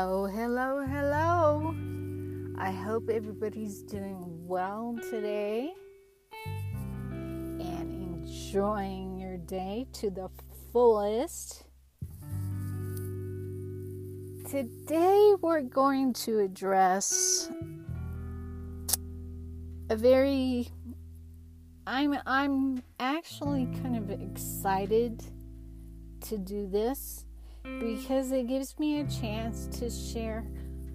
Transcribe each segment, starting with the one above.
Hello, hello, hello. I hope everybody's doing well today and enjoying your day to the fullest. Today, we're going to address a very I'm I'm actually kind of excited to do this because it gives me a chance to share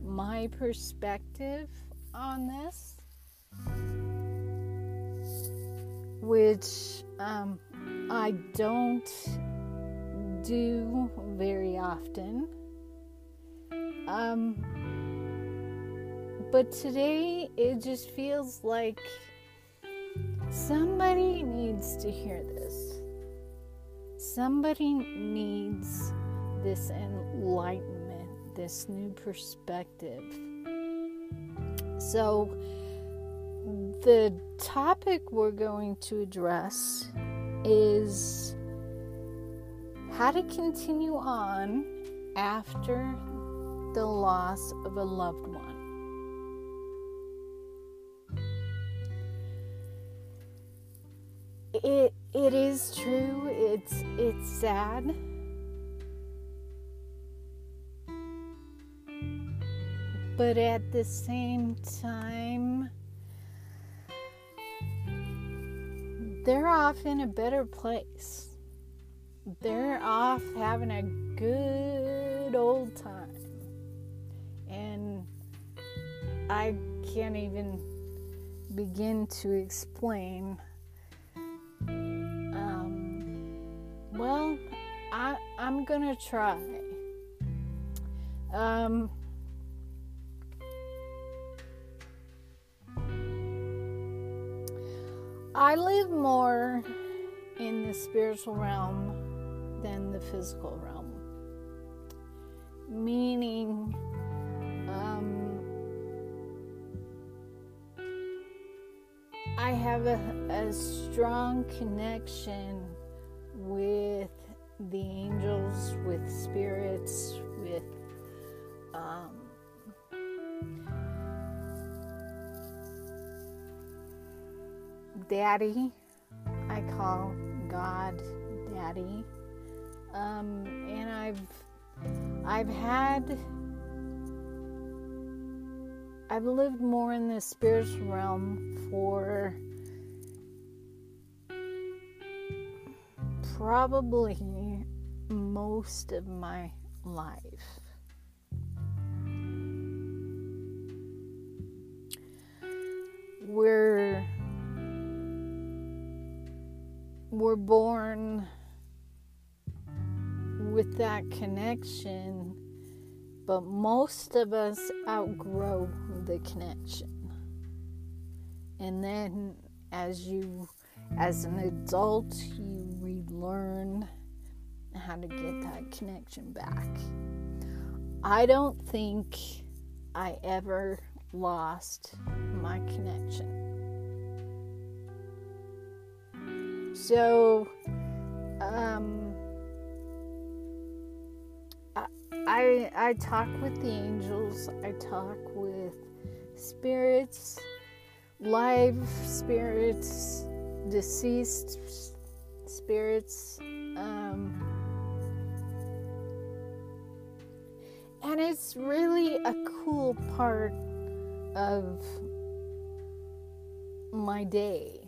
my perspective on this, which um, I don't do very often. Um, but today it just feels like somebody needs to hear this. Somebody needs this enlightenment, this new perspective. So, the topic we're going to address is how to continue on after the loss of a loved one. It it is true. It's it's sad But at the same time, they're off in a better place. They're off having a good old time. And I can't even begin to explain. Um, well, I, I'm gonna try. Um, I live more in the spiritual realm than the physical realm. Meaning, um, I have a, a strong connection with the angels, with spirits, Daddy. I call God Daddy. Um, and I've I've had I've lived more in the spiritual realm for probably most of my life. We're we're born with that connection, but most of us outgrow the connection. And then as you as an adult you relearn how to get that connection back. I don't think I ever lost my connection. So, um, I, I, talk with the angels. I talk with spirits, live spirits, deceased spirits. Um, and it's really a cool part of my day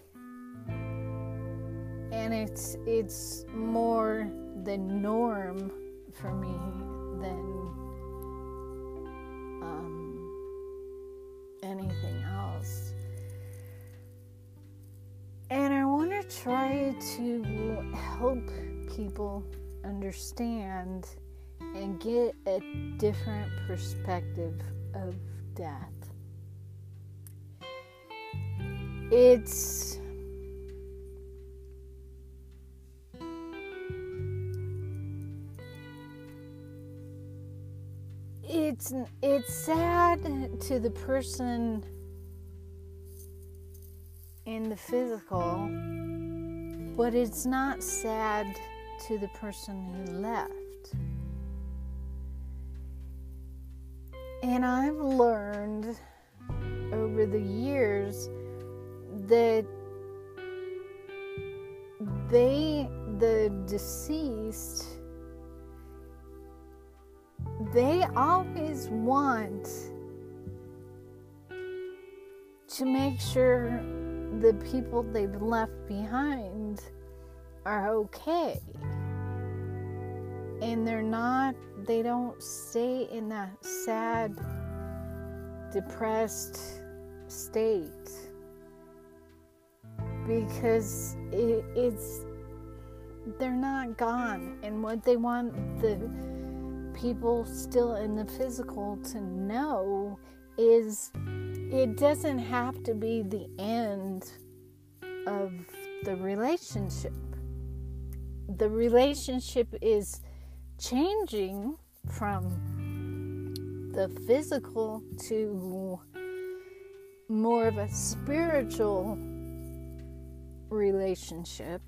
and it's it's more the norm for me than um, anything else. And I want to try to help people understand and get a different perspective of death. It's it's it's sad to the person in the physical, but it's not sad to the person who left. And I've learned over the years that they, the deceased, they always want to make sure the people they've left behind are okay. And they're not, they don't stay in that sad, depressed state because it, it's, they're not gone. And what they want the people still in the physical to know is it doesn't have to be the end of the relationship. The relationship is changing from the physical to more of a spiritual relationship.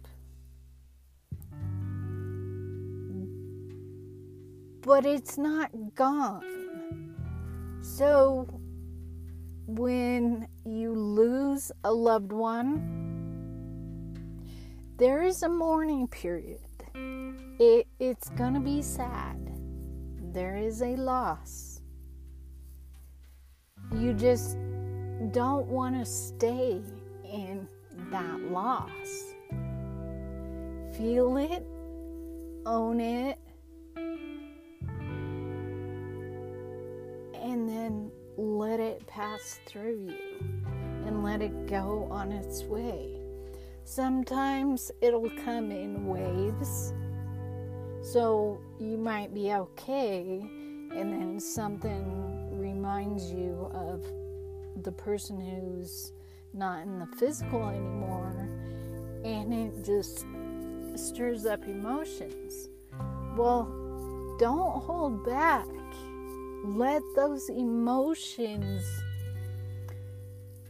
But it's not gone. So when you lose a loved one, there is a mourning period. It, it's going to be sad. There is a loss. You just don't want to stay in that loss. Feel it, own it, and then let it pass through you and let it go on its way. Sometimes it'll come in waves, so you might be okay, and then something reminds you of the person who's not in the physical anymore, and it just stirs up emotions. Well, don't hold back let those emotions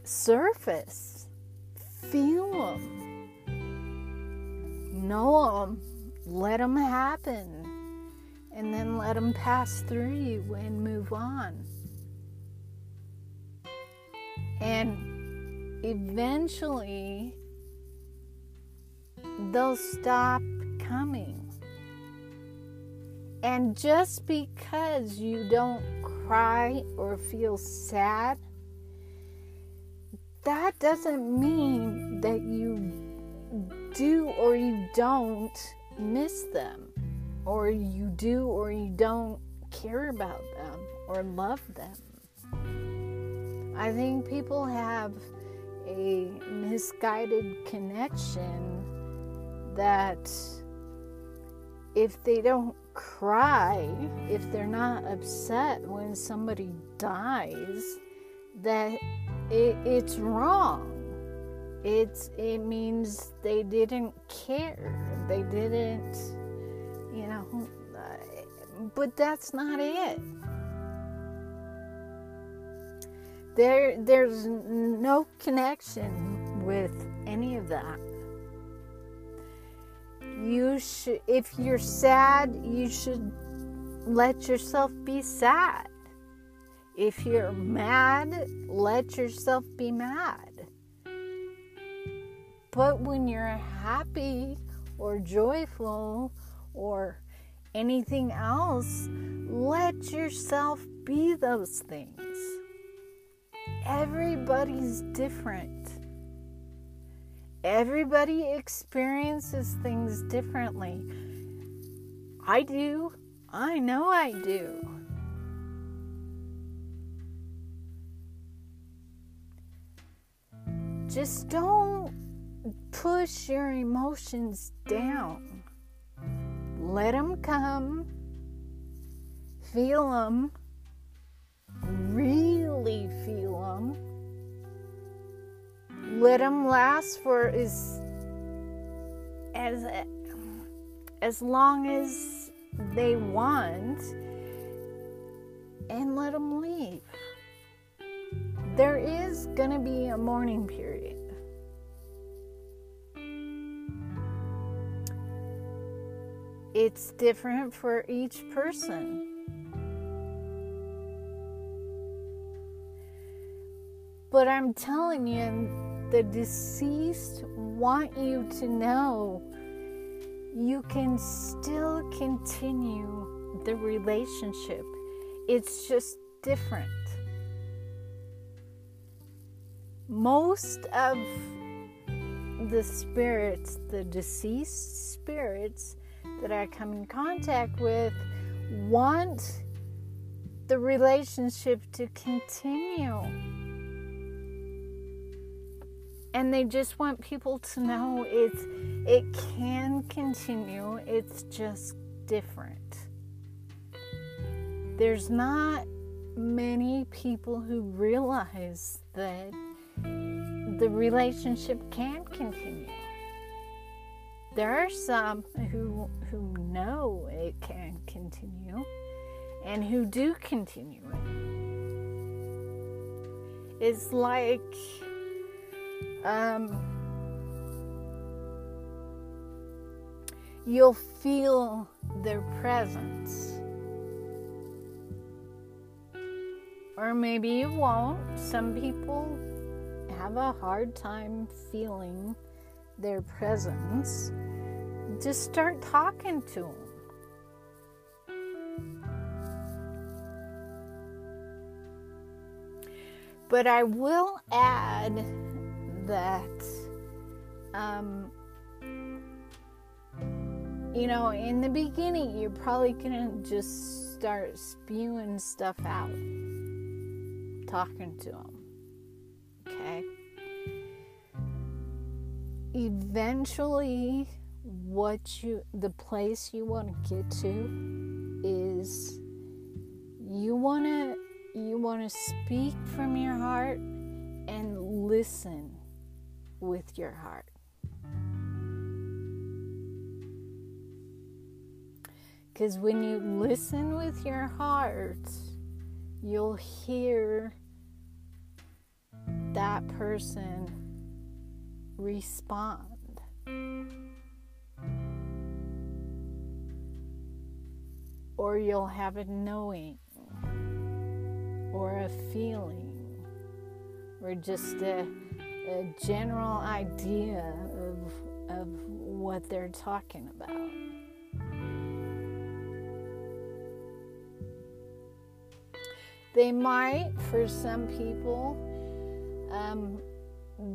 surface. Feel them. Know them. Let them happen. And then let them pass through you and move on. And eventually, they'll stop coming and just because you don't cry or feel sad, that doesn't mean that you do or you don't miss them, or you do or you don't care about them or love them. I think people have a misguided connection that if they don't cry if they're not upset when somebody dies that it, it's wrong. It's it means they didn't care. They didn't you know but that's not it. There there's no connection with any of that you should if you're sad you should let yourself be sad. If you're mad let yourself be mad. But when you're happy or joyful or anything else let yourself be those things. Everybody's different Everybody experiences things differently. I do. I know I do. Just don't push your emotions down. Let them come. Feel them. Really feel them let them last for as as as long as they want and let them leave. There is going to be a mourning period. It's different for each person. But I'm telling you, the deceased want you to know you can still continue the relationship. It's just different. Most of the spirits, the deceased spirits that I come in contact with, want the relationship to continue and they just want people to know it's it can continue. It's just different. There's not many people who realize that the relationship can continue. There are some who who know it can continue and who do continue it. It's like um, you'll feel their presence. Or maybe you won't. Some people have a hard time feeling their presence. Just start talking to them. But I will add that um, you know in the beginning you're probably gonna just start spewing stuff out talking to them okay? Eventually what you the place you want to get to is you want to you want to speak from your heart and listen with your heart. Because when you listen with your heart, you'll hear that person respond. Or you'll have a knowing or a feeling or just a a general idea of, of what they're talking about. They might, for some people, um,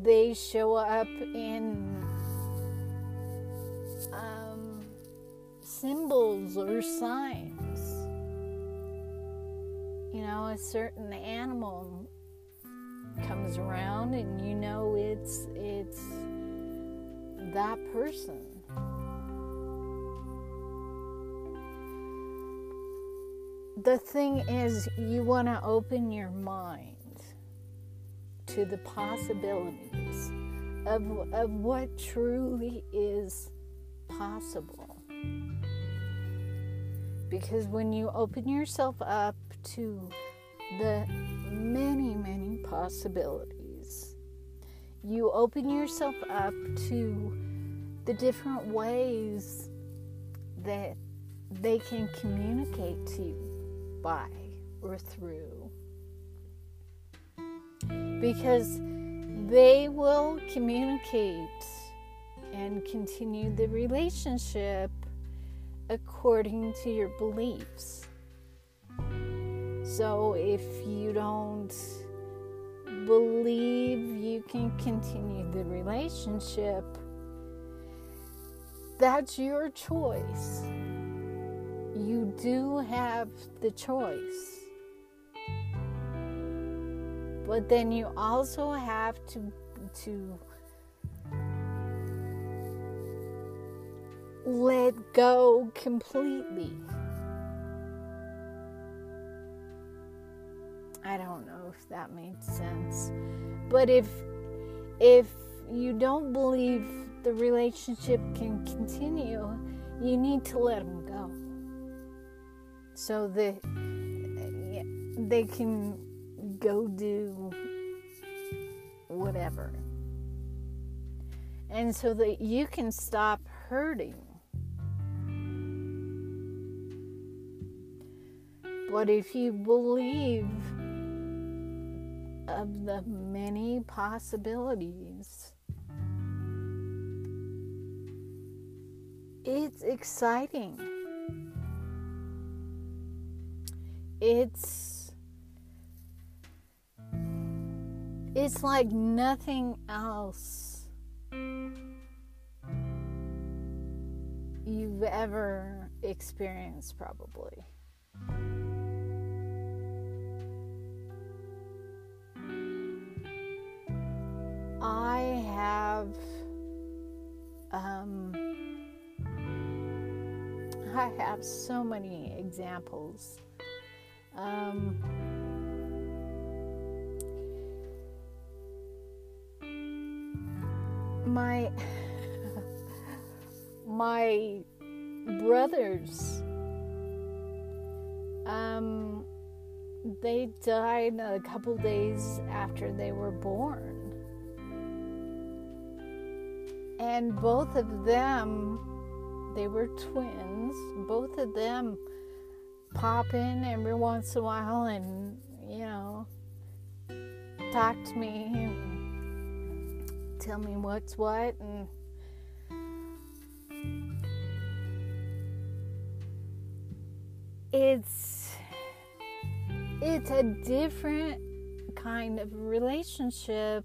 they show up in um, symbols or signs. You know, a certain animal comes around and you know it's it's that person. The thing is you want to open your mind to the possibilities of, of what truly is possible. Because when you open yourself up to the many, many possibilities. You open yourself up to the different ways that they can communicate to you by or through. Because they will communicate and continue the relationship according to your beliefs. So if you don't believe you can continue the relationship, that's your choice. You do have the choice. But then you also have to to let go completely. If that made sense. But if if you don't believe the relationship can continue, you need to let them go. So that they can go do whatever. And so that you can stop hurting. But if you believe of the many possibilities. It's exciting. It's it's like nothing else you've ever experienced probably. I have um, I have so many examples. Um, my my brothers um they died a couple days after they were born and both of them they were twins. Both of them pop in every once in a while and you know talk to me and tell me what's what and it's it's a different kind of relationship.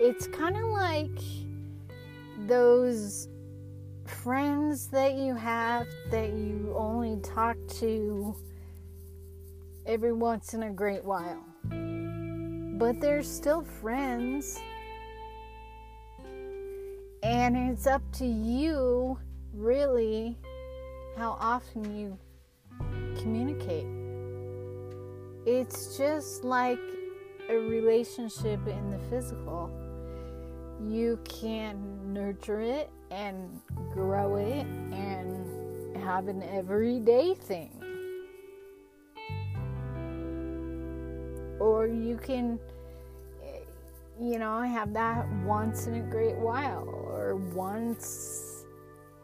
It's kind of like those friends that you have that you only talk to every once in a great while. But they're still friends. And it's up to you, really, how often you communicate. It's just like a relationship in the physical. You can nurture it and grow it and have an everyday thing. Or you can, you know, have that once in a great while or once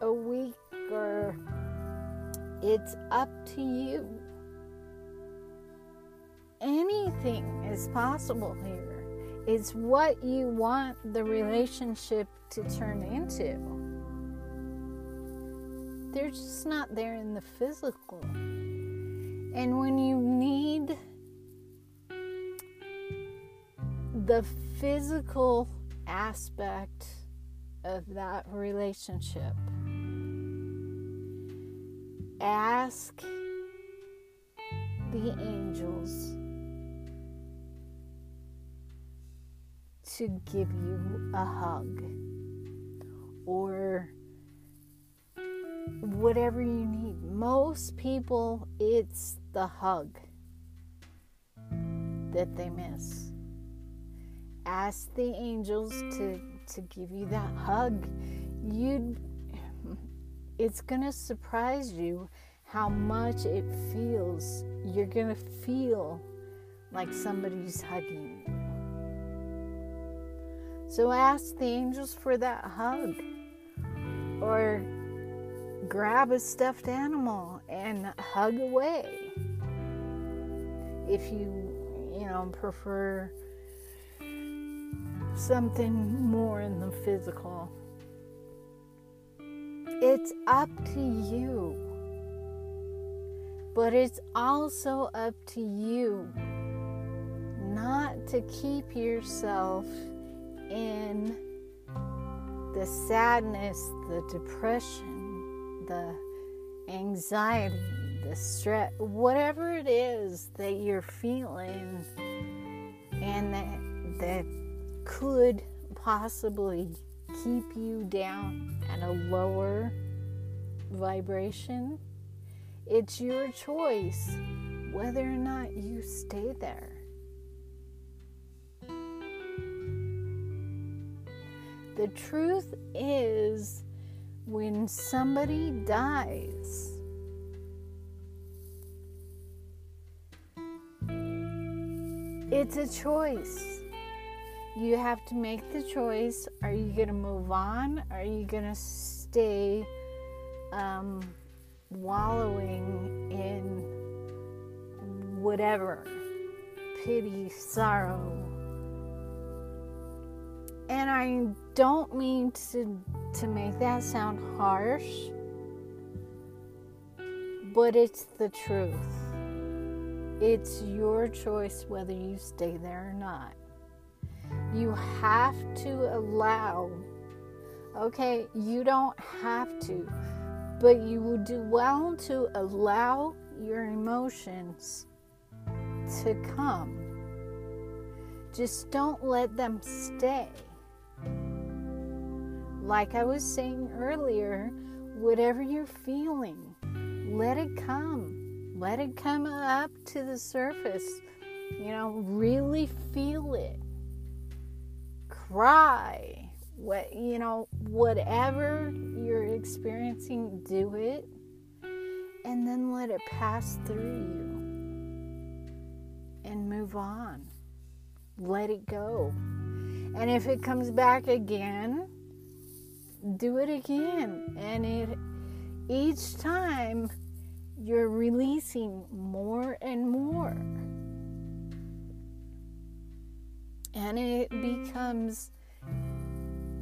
a week or it's up to you. Anything is possible here. It's what you want the relationship to turn into. They're just not there in the physical. And when you need the physical aspect of that relationship, ask the angels to give you a hug or whatever you need. Most people, it's the hug that they miss. Ask the angels to, to give you that hug. You'd it's to surprise you how much it feels. You're to feel like somebody's hugging you. So ask the angels for that hug. Or grab a stuffed animal and hug away. If you, you know, prefer something more in the physical. It's up to you. But it's also up to you not to keep yourself in the sadness, the depression, the anxiety, the stress, whatever it is that you're feeling and that, that could possibly keep you down at a lower vibration, it's your choice whether or not you stay there. The truth is, when somebody dies, it's a choice. You have to make the choice. Are you going to move on? Are you going to stay um, wallowing in whatever pity, sorrow. And I don't mean to to make that sound harsh, but it's the truth. It's your choice whether you stay there or not. You have to allow, okay, you don't have to, but you will do well to allow your emotions to come. Just don't let them stay. Like I was saying earlier, whatever you're feeling, let it come let it come up to the surface. You know, really feel it. Cry. What you know, whatever you're experiencing, do it. And then let it pass through you. And move on. Let it go. And if it comes back again, do it again. And it each time you're releasing more and more. And it becomes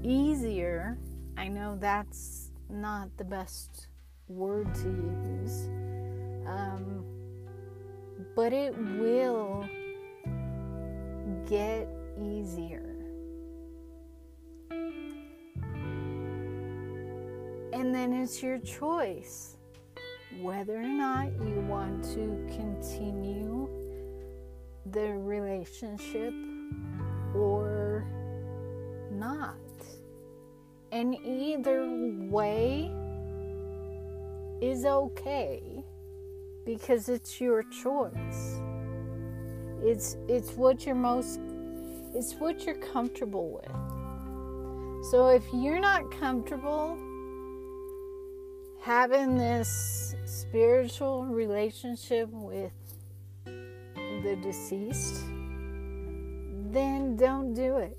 easier. I know that's not the best word to use, um, but it will get easier. And then it's your choice whether or not you want to continue the relationship or not. And either way is okay because it's your choice. It's it's what you're most it's what you're comfortable with. So if you're not comfortable having this spiritual relationship with the deceased, then don't do it.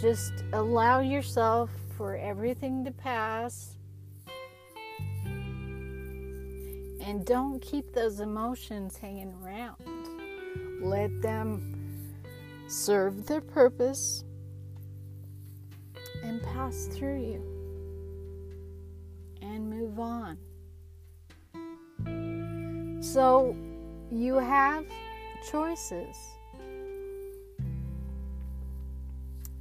Just allow yourself for everything to pass. And don't keep those emotions hanging around. Let them serve their purpose and pass through you move on. So you have choices.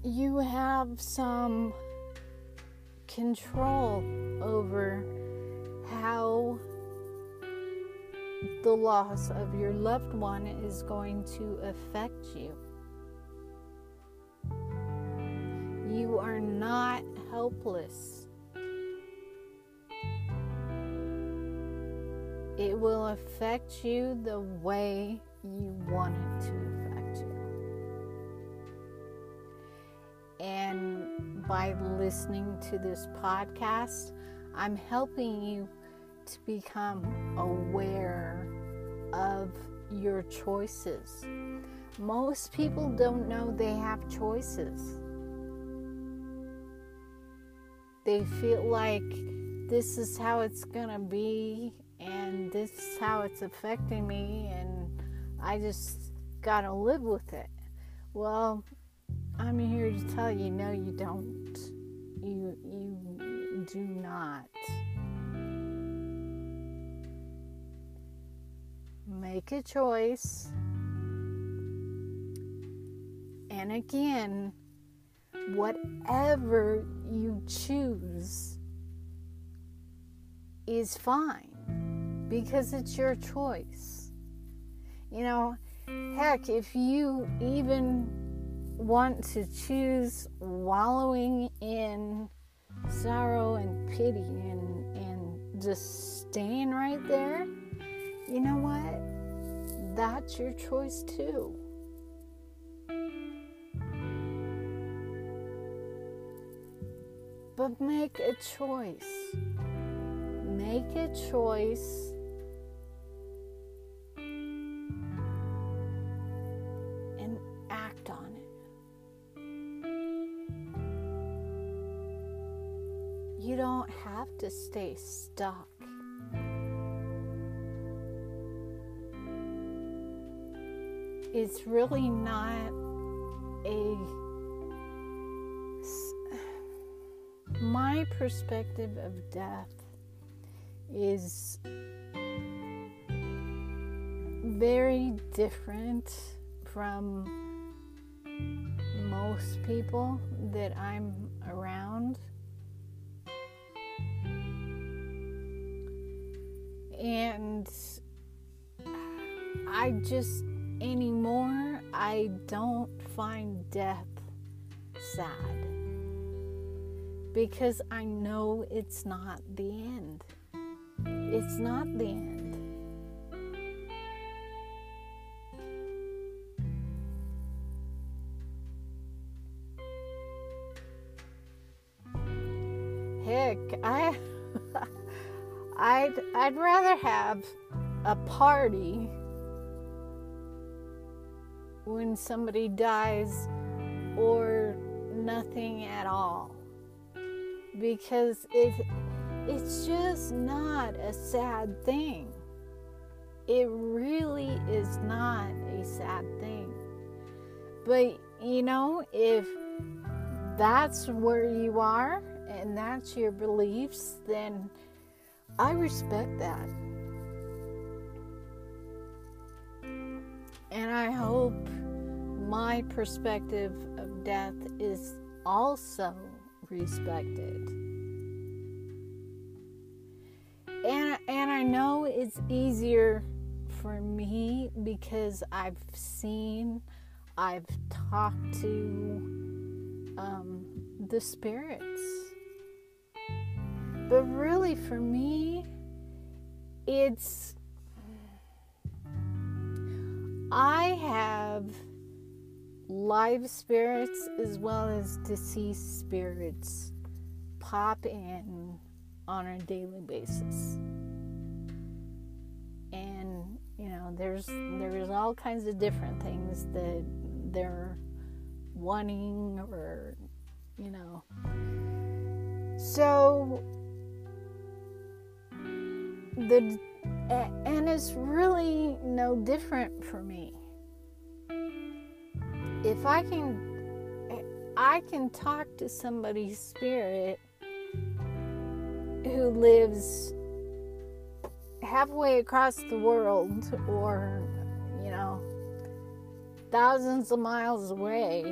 You have some control over how the loss of your loved one is going to affect you. You are not helpless. It will affect you the way you want it to affect you. And by listening to this podcast, I'm helping you to become aware of your choices. Most people don't know they have choices. They feel like this is how it's going to be and this is how it's affecting me and I just got to live with it. Well, I'm here to tell you no you don't. You you do not. Make a choice. And again, whatever you choose is fine because it's your choice. You know, heck, if you even want to choose wallowing in sorrow and pity and, and just staying right there, you know what? That's your choice too. But make a choice. Make a choice to stay stuck. it's really not a my perspective of death is very different from most people that I'm around. And I just anymore I don't find death sad because I know it's not the end. It's not the end. Have a party when somebody dies or nothing at all because it it's just not a sad thing. It really is not a sad thing. But you know, if that's where you are and that's your beliefs, then I respect that. And I hope my perspective of death is also respected. And, and I know it's easier for me because I've seen, I've talked to um, the spirits. But really, for me, it's. I have live spirits as well as deceased spirits pop in on a daily basis. And you know, there's there's all kinds of different things that they're wanting or you know. So the and it's really no different for me. If I can I can talk to somebody's spirit who lives halfway across the world or you know thousands of miles away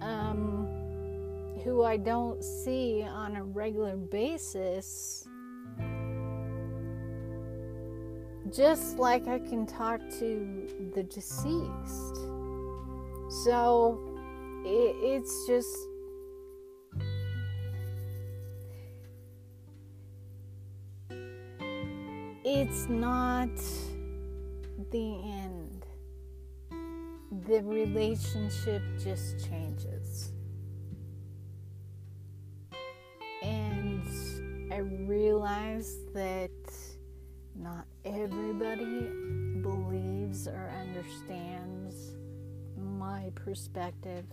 um, who I don't see on a regular basis just like I can talk to the deceased so it, it's just it's not the end. The relationship just changes. And I realize that not everybody believes or understands my perspective.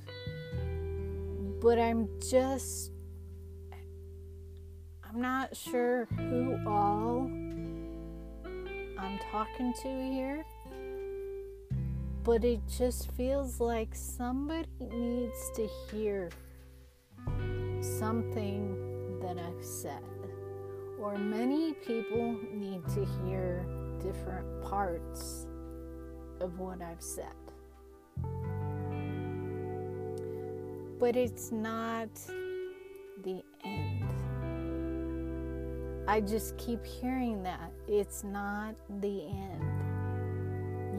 But I'm just, I'm not sure who all I'm talking to here. But it just feels like somebody needs to hear something that I've said. Or many people need to hear different parts of what I've said. but it's not the end. I just keep hearing that. It's not the end.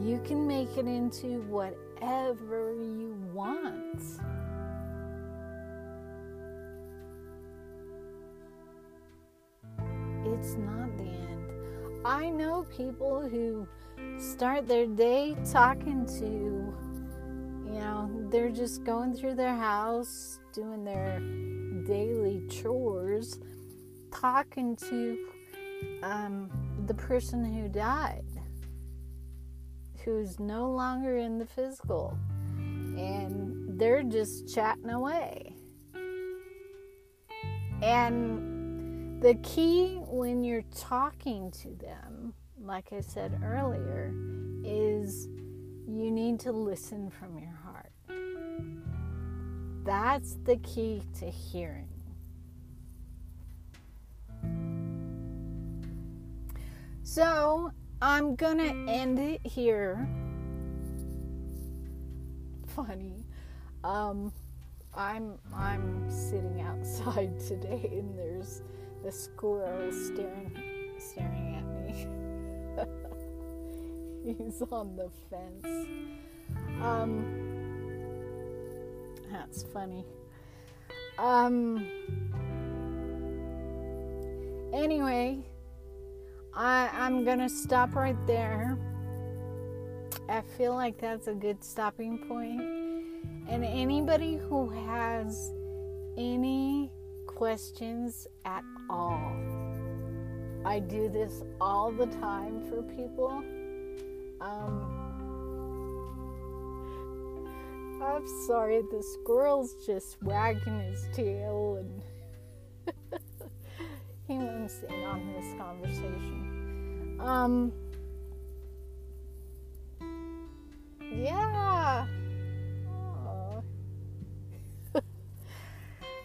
You can make it into whatever you want. It's not the end. I know people who start their day talking to you know, they're just going through their house, doing their daily chores, talking to um, the person who died, who's no longer in the physical, and they're just chatting away. And the key when you're talking to them, like I said earlier, is you need to listen from your heart. That's the key to hearing. So I'm gonna end it here. Funny. Um, I'm I'm sitting outside today and there's a squirrel staring staring at me. He's on the fence. Um that's funny. Um anyway, I I'm gonna stop right there. I feel like that's a good stopping point. And anybody who has any questions at all, I do this all the time for people. Um, I'm sorry, the squirrel's just wagging his tail and he wants in on this conversation. Um, yeah.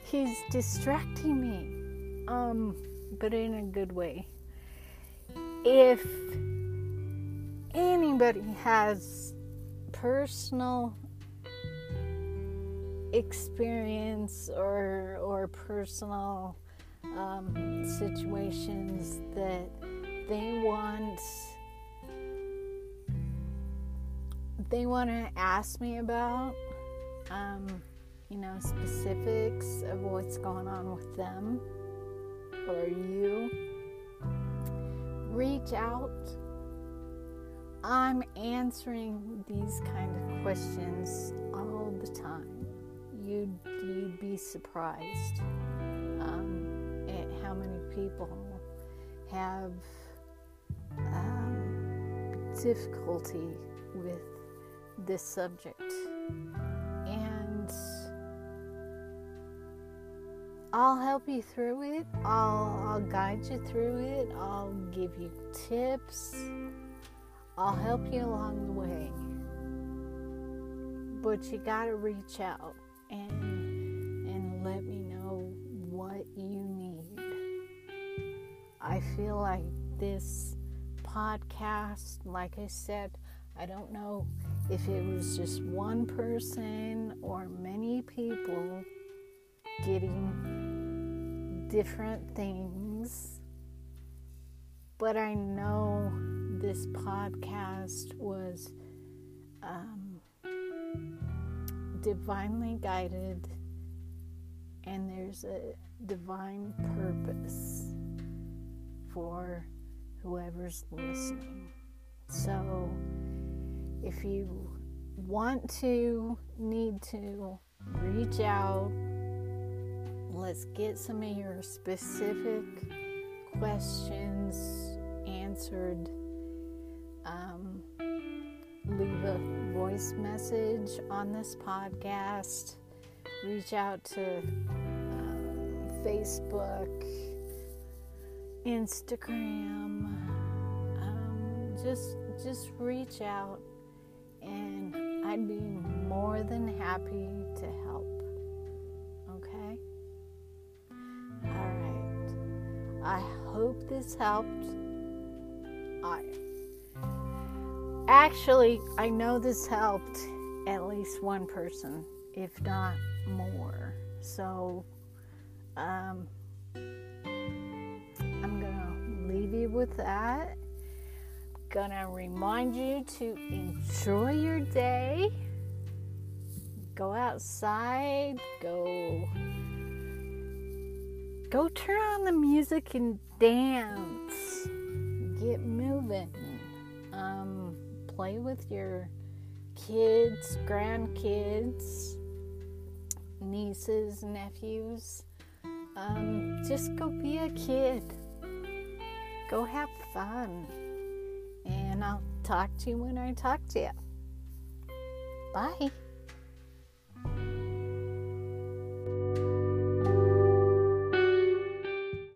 He's distracting me. Um, but in a good way. If anybody has personal experience or or personal um, situations that they want they want to ask me about um, you know specifics of what's going on with them or you. Reach out. I'm answering these kind of questions all the time. You'd, you'd be surprised um, at how many people have um, difficulty with this subject. I'll help you through it. I'll, I'll guide you through it. I'll give you tips. I'll help you along the way. But you got to reach out and and let me know what you need. I feel like this podcast, like I said, I don't know if it was just one person or many people getting different things, but I know this podcast was um, divinely guided and there's a divine purpose for whoever's listening. So, if you want to, need to reach out, let's get some of your specific questions answered. Um, leave a voice message on this podcast. Reach out to um, Facebook, Instagram. Um, just just reach out and I'd be more than happy to help. Hope this helped. I actually, I know this helped at least one person, if not more. So, um, I'm gonna leave you with that gonna remind you to enjoy your day. Go outside, go go turn on the music and dance. Get moving. Um, play with your kids, grandkids, nieces, nephews. Um, just go be a kid. Go have fun and I'll talk to you when I talk to you. Bye.